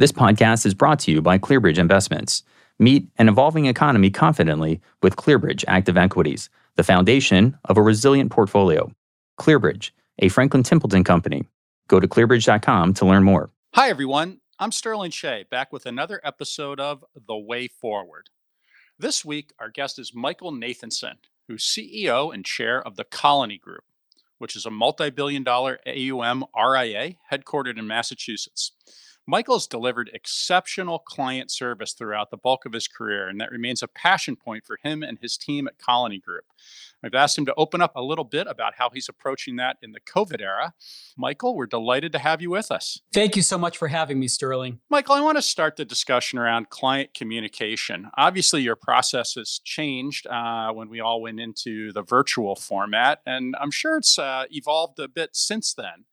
This podcast is brought to you by ClearBridge Investments. Meet an evolving economy confidently with ClearBridge Active Equities, the foundation of a resilient portfolio. ClearBridge, a Franklin Templeton company. Go to clearbridge.com to learn more. Hi, everyone. I'm Sterling Shea, back with another episode of The Way Forward. This week, our guest is Michael Nathanson, who's CEO and chair of the Colony Group, which is a multi billion dollar AUM RIA headquartered in Massachusetts. Michael's delivered exceptional client service throughout the bulk of his career, and that remains a passion point for him and his team at Colony Group. I've asked him to open up a little bit about how he's approaching that in the COVID era. Michael, we're delighted to have you with us. Thank you so much for having me, Sterling. Michael, I want to start the discussion around client communication. Obviously, your process has changed uh, when we all went into the virtual format, and I'm sure it's uh, evolved a bit since then.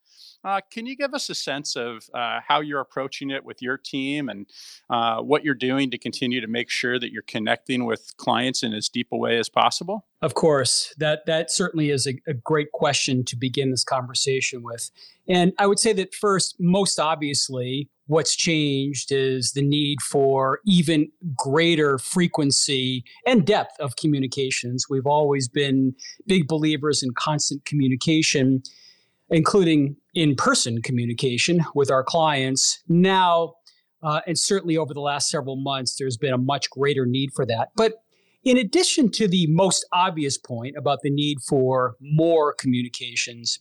Uh, can you give us a sense of uh, how you're approaching it with your team and uh, what you're doing to continue to make sure that you're connecting with clients in as deep a way as possible? Of course, that that certainly is a, a great question to begin this conversation with. And I would say that first, most obviously, what's changed is the need for even greater frequency and depth of communications. We've always been big believers in constant communication including in person communication with our clients. Now, uh, and certainly over the last several months, there's been a much greater need for that. But in addition to the most obvious point about the need for more communications,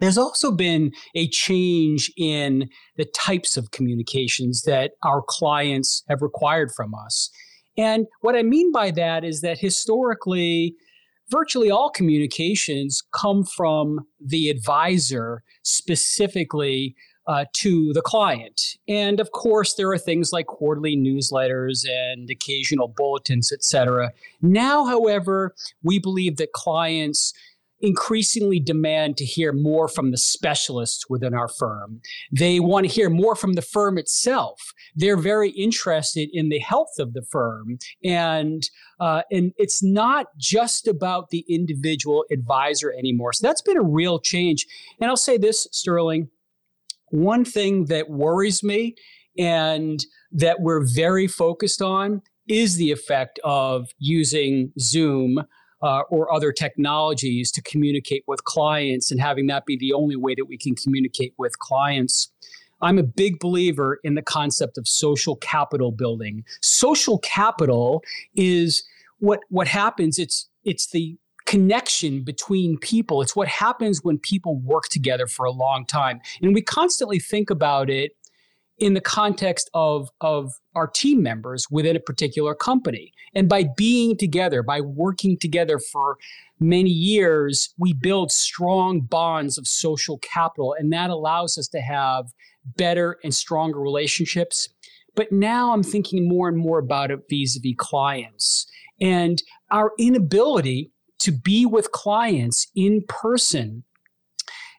there's also been a change in the types of communications that our clients have required from us. And what I mean by that is that historically, virtually all communications come from the advisor specifically uh, to the client. And of course, there are things like quarterly newsletters and occasional bulletins, et cetera. Now, however, we believe that clients increasingly demand to hear more from the specialists within our firm. They want to hear more from the firm itself. They're very interested in the health of the firm, and uh, and it's not just about the individual advisor anymore. So that's been a real change. And I'll say this, Sterling. One thing that worries me and that we're very focused on is the effect of using Zoom uh, or other technologies to communicate with clients and having that be the only way that we can communicate with clients. I'm a big believer in the concept of social capital building. Social capital is what what happens it's it's the connection between people. It's what happens when people work together for a long time. And we constantly think about it in the context of, of our team members within a particular company. And by being together, by working together for many years, we build strong bonds of social capital, and that allows us to have better and stronger relationships. But now I'm thinking more and more about it vis a vis clients and our inability to be with clients in person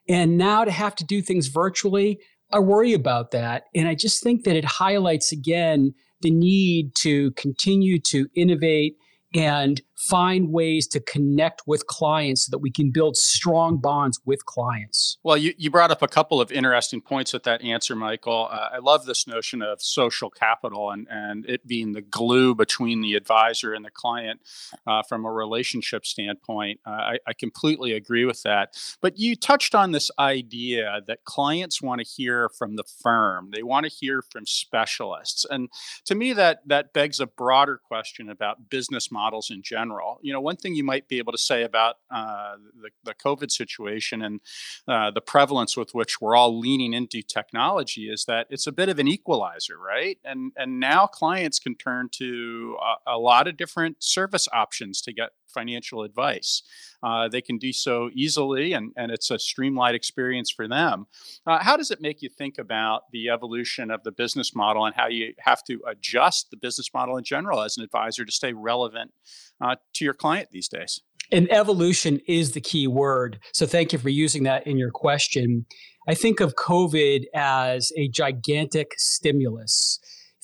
and now to have to do things virtually I worry about that. And I just think that it highlights again the need to continue to innovate and find ways to connect with clients so that we can build strong bonds with clients. Well, you, you brought up a couple of interesting points with that answer, Michael. Uh, I love this notion of social capital and, and it being the glue between the advisor and the client uh, from a relationship standpoint. Uh, I, I completely agree with that. But you touched on this idea that clients want to hear from the firm, they want to hear from specialists. And to me, that, that begs a broader question about business models in general general. You know, one thing you might be able to say about uh, the, the COVID situation and uh, the prevalence with which we're all leaning into technology is that it's a bit of an equalizer, right? And and now clients can turn to a, a lot of different service options to get financial advice. Uh, they can do so easily, and, and it's a streamlined experience for them. Uh, how does it make you think about the evolution of the business model and how you have to adjust the business model in general as an advisor to stay relevant uh, to your client these days? And evolution is the key word. So thank you for using that in your question. I think of COVID as a gigantic stimulus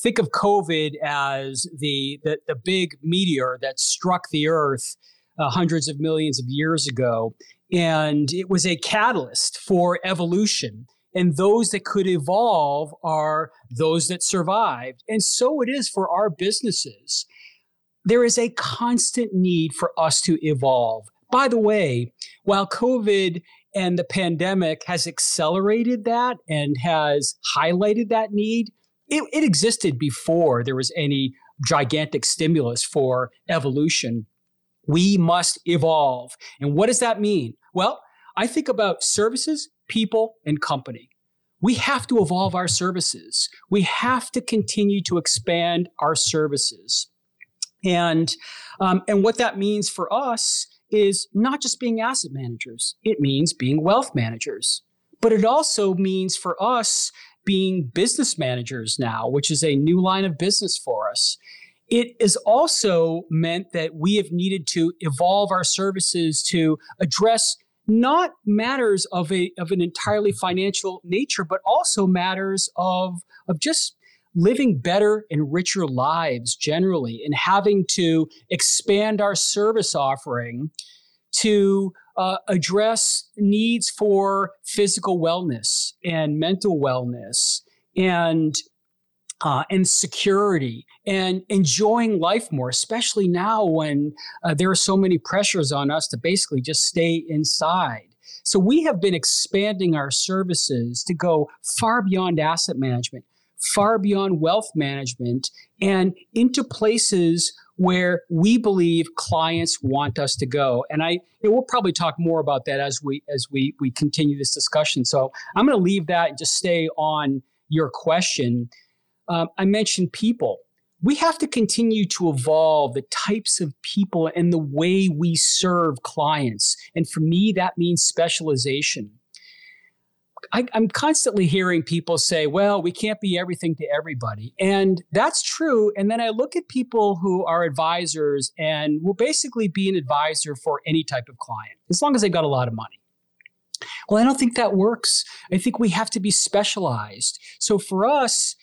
think of COVID as the, the, the big meteor that struck the earth uh, hundreds of millions of years ago. And it was a catalyst for evolution. and those that could evolve are those that survived. And so it is for our businesses. There is a constant need for us to evolve. By the way, while COVID and the pandemic has accelerated that and has highlighted that need, it, it existed before there was any gigantic stimulus for evolution. We must evolve. And what does that mean? Well, I think about services, people, and company. We have to evolve our services. We have to continue to expand our services. And, um, and what that means for us is not just being asset managers, it means being wealth managers. But it also means for us being business managers now, which is a new line of business for us. It has also meant that we have needed to evolve our services to address not matters of a of an entirely financial nature, but also matters of of just living better and richer lives generally, and having to expand our service offering to uh, address needs for physical wellness and mental wellness and uh, and security and enjoying life more, especially now when uh, there are so many pressures on us to basically just stay inside. So we have been expanding our services to go far beyond asset management, far beyond wealth management, and into places where we believe clients want us to go. And I know, we'll probably talk more about that as we as we we continue this discussion. So I'm going to leave that and just stay on your question. Um, I mentioned people. We have to continue to evolve the types of people and the way we serve clients. And for me, that means specialization. I, am constantly hearing people say, well, we can't be everything to everybody. And that's true. And then I look at people who are advisors and will basically be an advisor for any type of client, as long as they've got a lot of money. Well, I don't think that works. I think we have to be specialized. So for us,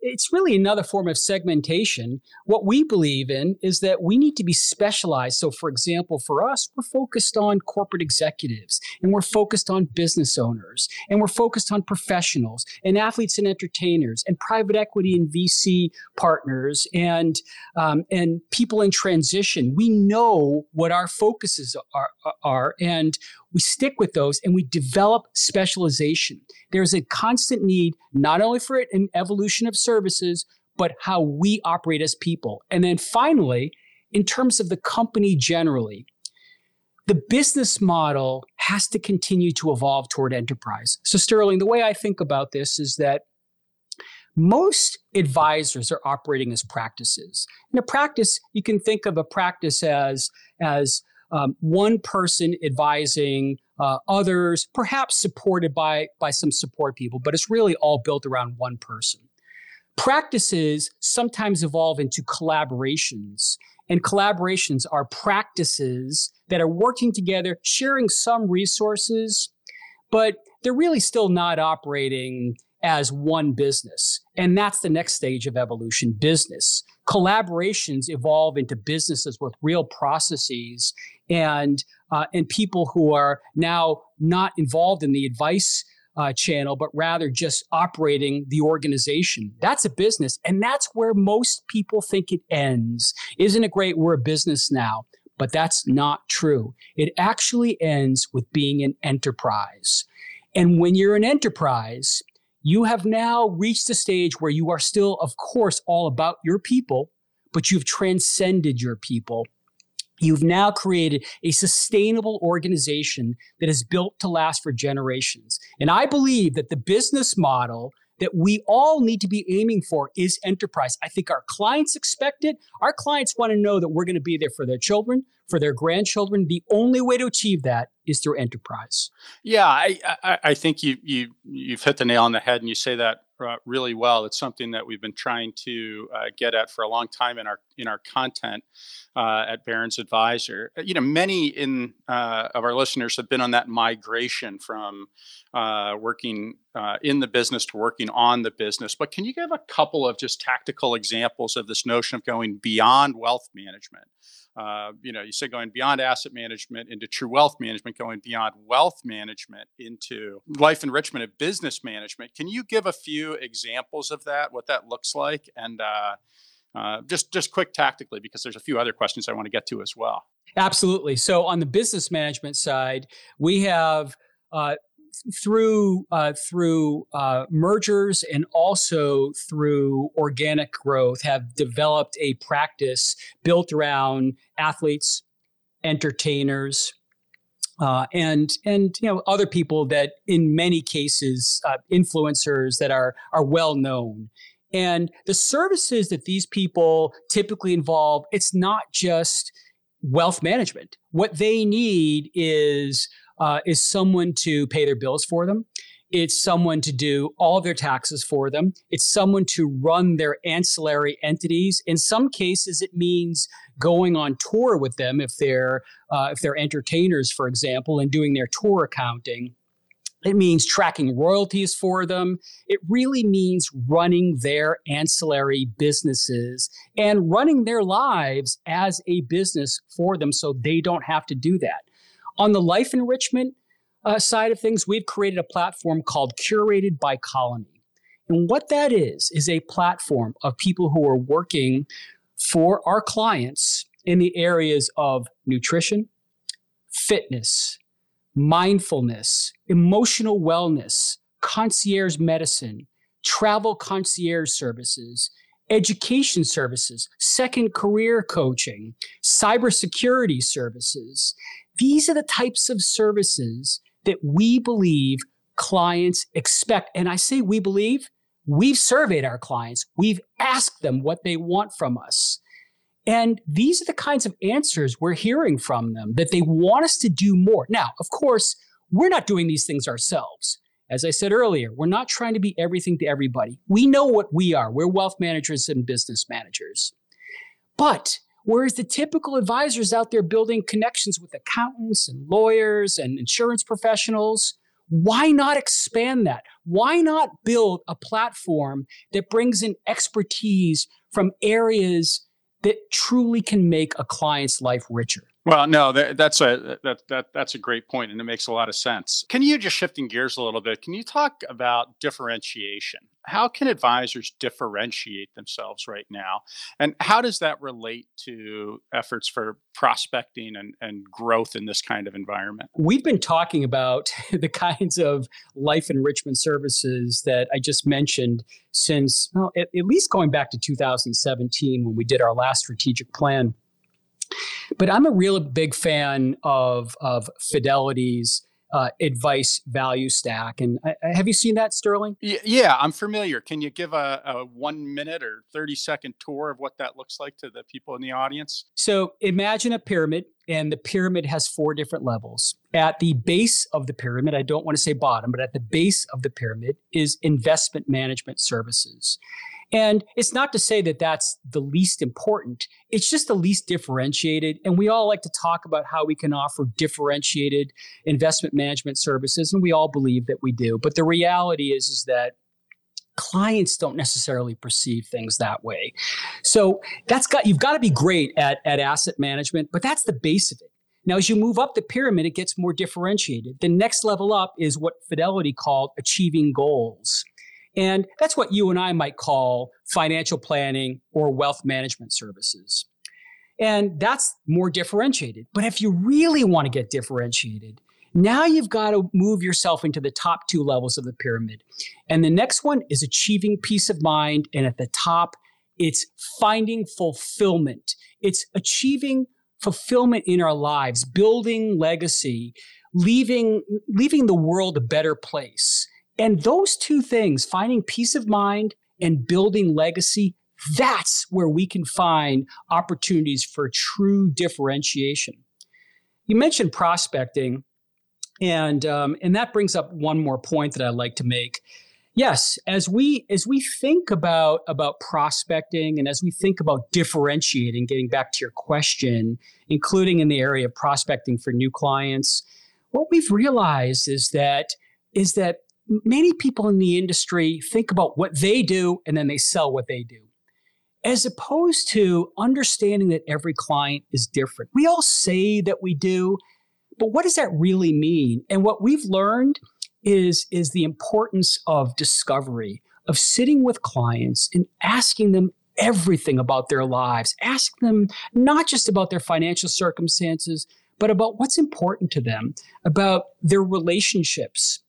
it's really another form of segmentation. What we believe in is that we need to be specialized. So, for example, for us, we're focused on corporate executives and we're focused on business owners and we're focused on professionals and athletes and entertainers and private equity and VC partners and, um, and people in transition. We know what our focuses are, are and we stick with those and we develop specialization. There's a constant need, not only for an evolution of services, but how we operate as people. And then finally, in terms of the company generally, the business model has to continue to evolve toward enterprise. So, Sterling, the way I think about this is that most advisors are operating as practices. In a practice, you can think of a practice as, as um, one person advising uh, others, perhaps supported by, by some support people, but it's really all built around one person. Practices sometimes evolve into collaborations, and collaborations are practices that are working together, sharing some resources, but they're really still not operating as one business. And that's the next stage of evolution business. Collaborations evolve into businesses with real processes and, uh, and people who are now not involved in the advice uh, channel, but rather just operating the organization. That's a business. And that's where most people think it ends. Isn't it great? We're a business now. But that's not true. It actually ends with being an enterprise. And when you're an enterprise, you have now reached a stage where you are still, of course, all about your people, but you've transcended your people. You've now created a sustainable organization that is built to last for generations. And I believe that the business model that we all need to be aiming for is enterprise. I think our clients expect it. Our clients want to know that we're going to be there for their children, for their grandchildren. The only way to achieve that is through enterprise. Yeah, I, I, I think you, you, you've hit the nail on the head and you say that uh, really well. It's something that we've been trying to uh, get at for a long time in our in our content uh, at Barron's Advisor. Uh, you know, many in uh, of our listeners have been on that migration from uh, working in the business to working on the business. But can you give a couple of just tactical examples of this notion of going beyond wealth management? uh, you know, you said going beyond asset management into true wealth management, going beyond wealth management into life enrichment of business management. Can you give a few examples of that, what that looks like, and uh, uh, just just quick tactically, because there's a few other questions I want to get to as well. Absolutely. So on the business management side, we have uh, through uh, through uh, mergers and also through organic growth have developed a practice built around athletes, entertainers, uh, and and you know other people that in many cases uh, influencers that are are well known. And the services that these people typically involve, it's not just wealth management. What they need is uh, is someone to pay their bills for them. It's someone to do all their taxes for them. It's someone to run their ancillary entities. In some cases, it means going on tour with them if they're uh, if they're entertainers, for example, and doing their tour accounting. It means tracking royalties for them. It really means running their ancillary businesses and running their lives as a business for them so they don't have to do that. On the life enrichment uh, side of things, we've created a platform called Curated by Colony. And what that is, is a platform of people who are working for our clients in the areas of nutrition, fitness, mindfulness, emotional wellness, concierge medicine, travel concierge services, education services, second career coaching, cybersecurity services. These are the types of services that we believe clients expect. And I say we believe, we've surveyed our clients, we've asked them what they want from us. And these are the kinds of answers we're hearing from them that they want us to do more. Now, of course, we're not doing these things ourselves. As I said earlier, we're not trying to be everything to everybody. We know what we are. We're wealth managers and business managers. But Whereas the typical advisors out there building connections with accountants and lawyers and insurance professionals, why not expand that? Why not build a platform that brings in expertise from areas that truly can make a client's life richer? Well, no, that, that's a that, that that's a great point, and it makes a lot of sense. Can you just shifting gears a little bit? Can you talk about differentiation? How can advisors differentiate themselves right now, and how does that relate to efforts for prospecting and, and growth in this kind of environment? We've been talking about the kinds of life enrichment services that I just mentioned since well, at, at least going back to 2017 when we did our last strategic plan. But I'm a real big fan of of Fidelity's uh, advice value stack. And uh, have you seen that, Sterling? Yeah, I'm familiar. Can you give a, a, one minute or 30 second tour of what that looks like to the people in the audience? So imagine a pyramid, and the pyramid has four different levels. At the base of the pyramid, I don't want to say bottom, but at the base of the pyramid is investment management services. And it's not to say that that's the least important, it's just the least differentiated. And we all like to talk about how we can offer differentiated investment management services, and we all believe that we do. But the reality is, is that clients don't necessarily perceive things that way. So that's got you've got to be great at, at asset management, but that's the base of it. Now, as you move up the pyramid, it gets more differentiated. The next level up is what Fidelity called achieving goals. And that's what you and I might call financial planning or wealth management services. And that's more differentiated. But if you really want to get differentiated, now you've got to move yourself into the top two levels of the pyramid. And the next one is achieving peace of mind. And at the top, it's finding fulfillment. It's achieving fulfillment in our lives, building legacy, leaving, leaving the world a better place. And those two things, finding peace of mind and building legacy, that's where we can find opportunities for true differentiation. You mentioned prospecting, and um, and that brings up one more point that I'd like to make. Yes, as we as we think about about prospecting and as we think about differentiating, getting back to your question, including in the area of prospecting for new clients, what we've realized is that is that many people in the industry think about what they do and then they sell what they do. As opposed to understanding that every client is different. We all say that we do, but what does that really mean? And what we've learned is is the importance of discovery of sitting with clients and asking them everything about their lives ask them not just about their financial circumstances but about what's important to them about their relationships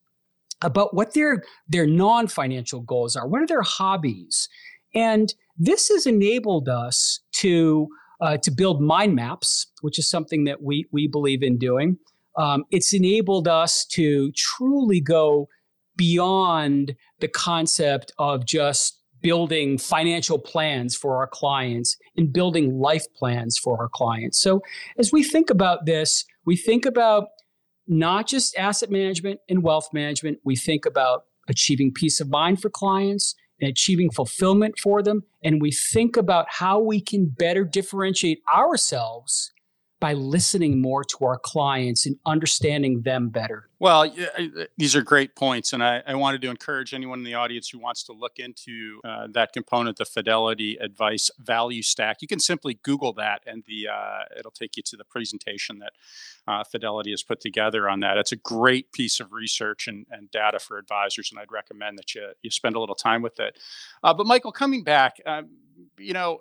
about what their their non-financial goals are. What are their hobbies? And this has enabled us to uh, to build mind maps which is something that we we believe in doing. Um, it's enabled us to truly go beyond the concept of just building financial plans for our clients and building life plans for our clients. So, as we think about this, we think about not just asset management and wealth management, we think about achieving peace of mind for clients and achieving fulfillment for them. And we think about how we can better differentiate ourselves by listening more to our clients and understanding them better. Well, these are great points. And I, I, wanted to encourage anyone in the audience who wants to look into uh, that component, the Fidelity Advice Value Stack. You can simply Google that and the uh, it'll take you to the presentation that uh, Fidelity has put together on that. It's a great piece of research and, and, data for advisors, and I'd recommend that you, you spend a little time with it. Uh, but, Michael, coming back, um, you know,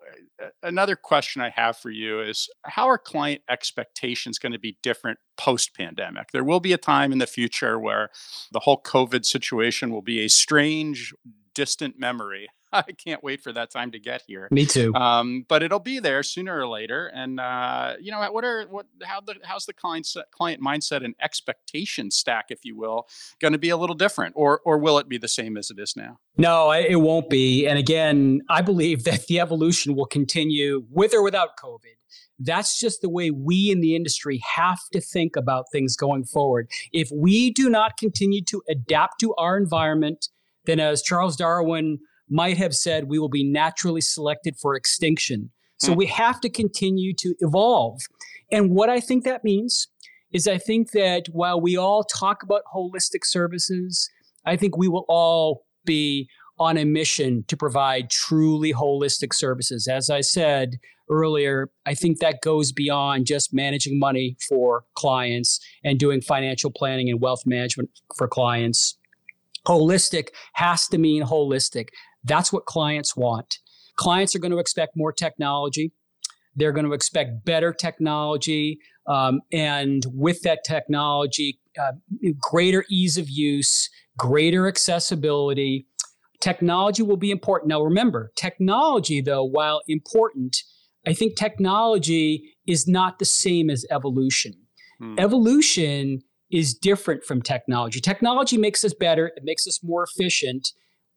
another question I have for you is how are client expectations going to be different post pandemic? There will be a time in the future where the whole COVID situation will be a strange, distant memory. I can't wait for that time to get here. Me too. Um, but it'll be there sooner or later. And uh, you know, what are what how the how's the client client mindset and expectation stack, if you will, going to be a little different, or or will it be the same as it is now? No, it won't be. And again, I believe that the evolution will continue with or without COVID. That's just the way we in the industry have to think about things going forward. If we do not continue to adapt to our environment, then as Charles Darwin might have said we will be naturally selected for extinction. So we have to continue to evolve. And what I think that means is I think that while we all talk about holistic services, I think we will all be on a mission to provide truly holistic services. As I said earlier, I think that goes beyond just managing money for clients and doing financial planning and wealth management for clients. Holistic has to mean holistic. That's what clients want. Clients are going to expect more technology. They're going to expect better technology. Um, and with that technology, uh, greater ease of use, greater accessibility. Technology will be important. Now, remember, technology, though, while important, I think technology is not the same as evolution. Hmm. Evolution is different from technology. Technology makes us better, it makes us more efficient,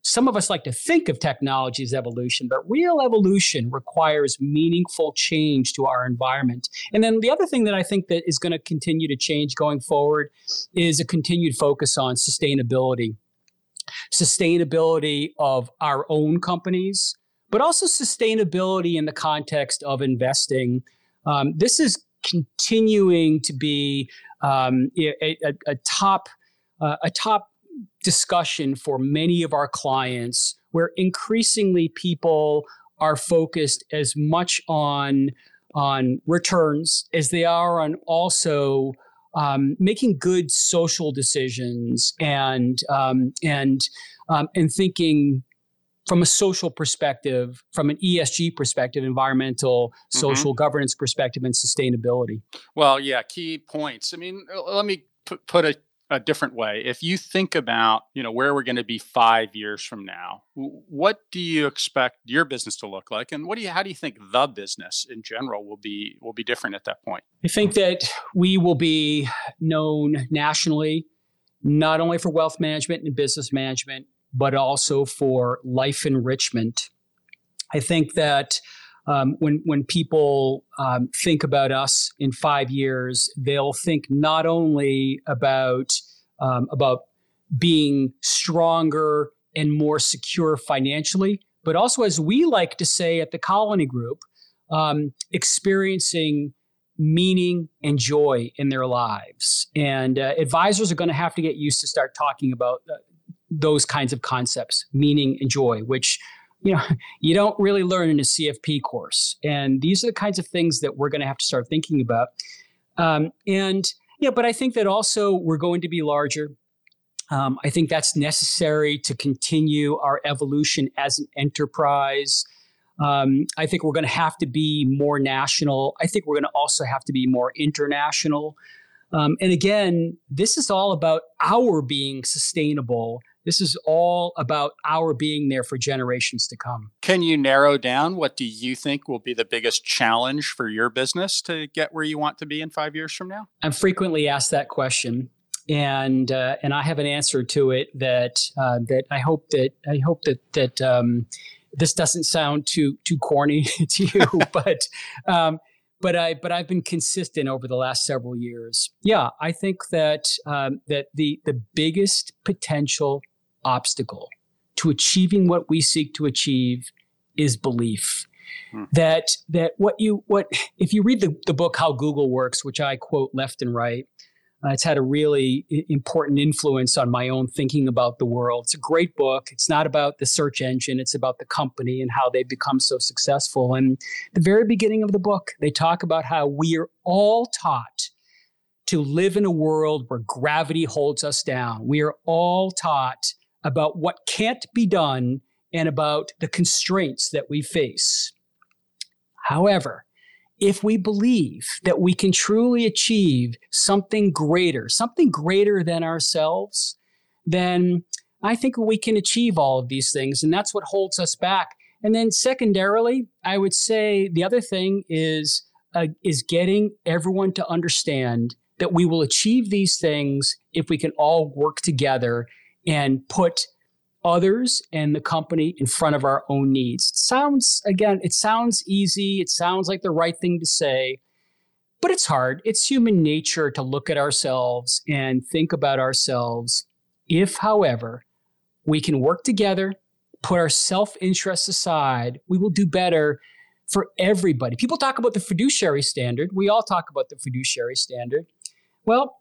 some of us like to think of technology as evolution, but real evolution requires meaningful change to our environment. And then the other thing that I think that is going to continue to change going forward is a continued focus on sustainability. Sustainability of our own companies, but also sustainability in the context of investing. Um, this is continuing to be um, a, a, a, top uh, a top discussion for many of our clients where increasingly people are focused as much on on returns as they are on also um, making good social decisions and um, and um, and thinking from a social perspective, from an ESG perspective, environmental, mm-hmm. social mm-hmm. governance perspective, and sustainability. Well, yeah, key points. I mean, let me put, put a a different way. If you think about you know where we're going to be five years from now what do you expect your business to look like? And what do you how do you think the business in general will be will be different at that point? I think that we will be known nationally not only for wealth management and business management but also for life enrichment. I think that um, when when people um, think about us in five years, they'll think not only about um, about being stronger and more secure financially, but also, as we like to say at the Colony Group, um, experiencing meaning and joy in their lives. And uh, advisors are going to have to get used to start talking about uh, those kinds of concepts, meaning and joy, which you know you don't really learn in a CFP course. And these are the kinds of things that we're going to have to start thinking about. Um, and yeah, but I think that also we're going to be larger. Um, I think that's necessary to continue our evolution as an enterprise. Um, I think we're going to have to be more national. I think we're going to also have to be more international. Um, and again, this is all about our being sustainable. This is all about our being there for generations to come. Can you narrow down what do you think will be the biggest challenge for your business to get where you want to be in five years from now? I'm frequently asked that question, and uh, and I have an answer to it that uh, that I hope that I hope that that um, this doesn't sound too too corny to you, but um, but I but I've been consistent over the last several years. Yeah, I think that um, that the the biggest potential obstacle to achieving what we seek to achieve is belief. Hmm. That that what you what if you read the, the book How Google Works, which I quote left and right, uh, it's had a really important influence on my own thinking about the world. It's a great book. It's not about the search engine, it's about the company and how they become so successful. And the very beginning of the book, they talk about how we are all taught to live in a world where gravity holds us down. We are all taught about what can't be done and about the constraints that we face. However, if we believe that we can truly achieve something greater, something greater than ourselves, then I think we can achieve all of these things. And that's what holds us back. And then, secondarily, I would say the other thing is, uh, is getting everyone to understand that we will achieve these things if we can all work together and put others and the company in front of our own needs. It sounds, again, it sounds easy. It sounds like the right thing to say, but it's hard. It's human nature to look at ourselves and think about ourselves. If, however, we can work together, put our self interest aside, we will do better for everybody. People talk about the fiduciary standard. We all talk about the fiduciary standard. Well,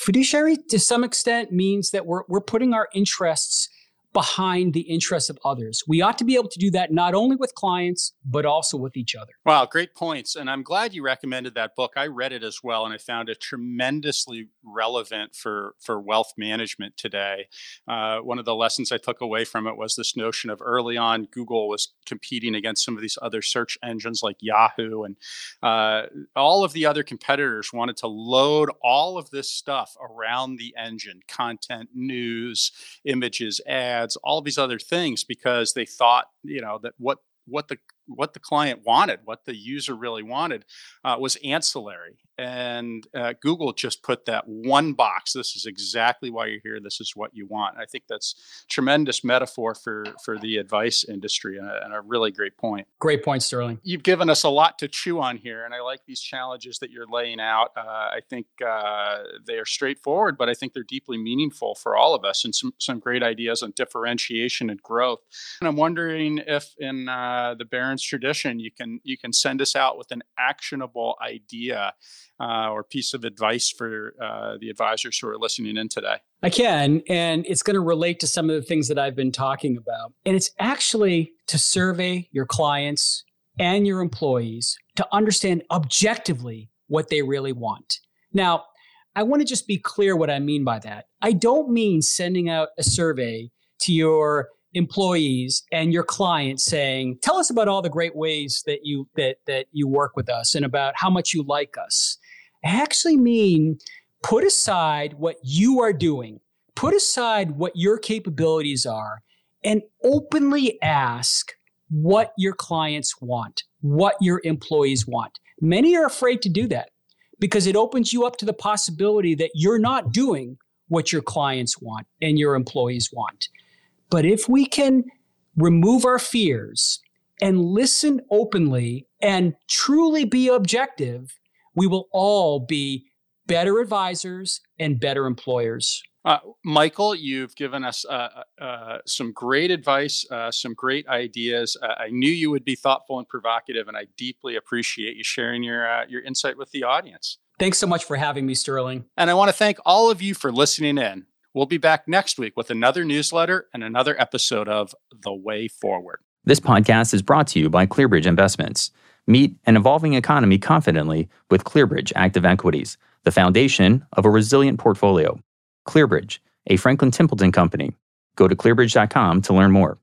fiduciary to some extent means that we're, we're putting our interests behind the interests of others. We ought to be able to do that not only with clients, but also with each other. Wow, great points. And I'm glad you recommended that book. I read it as well, and I found it tremendously relevant for, for wealth management today. Uh, one of the lessons I took away from it was this notion of early on, Google was competing against some of these other search engines like Yahoo, and uh, all of the other competitors wanted to load all of this stuff around the engine content, news, images, ads ads, all these other things because they thought, you know, that what what the what the client wanted, what the user really wanted, uh, was ancillary. And uh, Google just put that one box. This is exactly why you're here. This is what you want. I think that's tremendous metaphor for for the advice industry and a, and a really great point. Great point, Sterling. You've given us a lot to chew on here, and I like these challenges that you're laying out. Uh, I think uh, they are straightforward, but I think they're deeply meaningful for all of us, and some some great ideas on differentiation and growth. And I'm wondering if in uh, the Barron's tradition, you can you can send us out with an actionable idea uh, or piece of advice for uh, the advisors who are listening in today. I can, and it's going to relate to some of the things that I've been talking about, and it's actually to survey your clients and your employees to understand objectively what they really want. Now, I want to just be clear what I mean by that. I don't mean sending out a survey to your employees and your clients saying, "Tell us about all the great ways that you that that you work with us and about how much you like us." Actually mean put aside what you are doing, put aside what your capabilities are, and openly ask what your clients want, what your employees want. Many are afraid to do that because it opens you up to the possibility that you're not doing what your clients want and your employees want. But if we can remove our fears and listen openly and truly be objective, we will all be better advisors and better employers. Uh, Michael, you've given us uh, uh, uh some great advice, uh, some great ideas. Uh, I knew you would be thoughtful and provocative, and I deeply appreciate you sharing your your insight with the audience. Thanks so much for having me, Sterling. And I want to thank all of you for listening in. We'll be back next week with another newsletter and another episode of The Way Forward. This podcast is brought to you by ClearBridge Investments. Meet an evolving economy confidently with ClearBridge Active Equities, the foundation of a resilient portfolio. ClearBridge, a Franklin Templeton company. Go to clearbridge.com to learn more.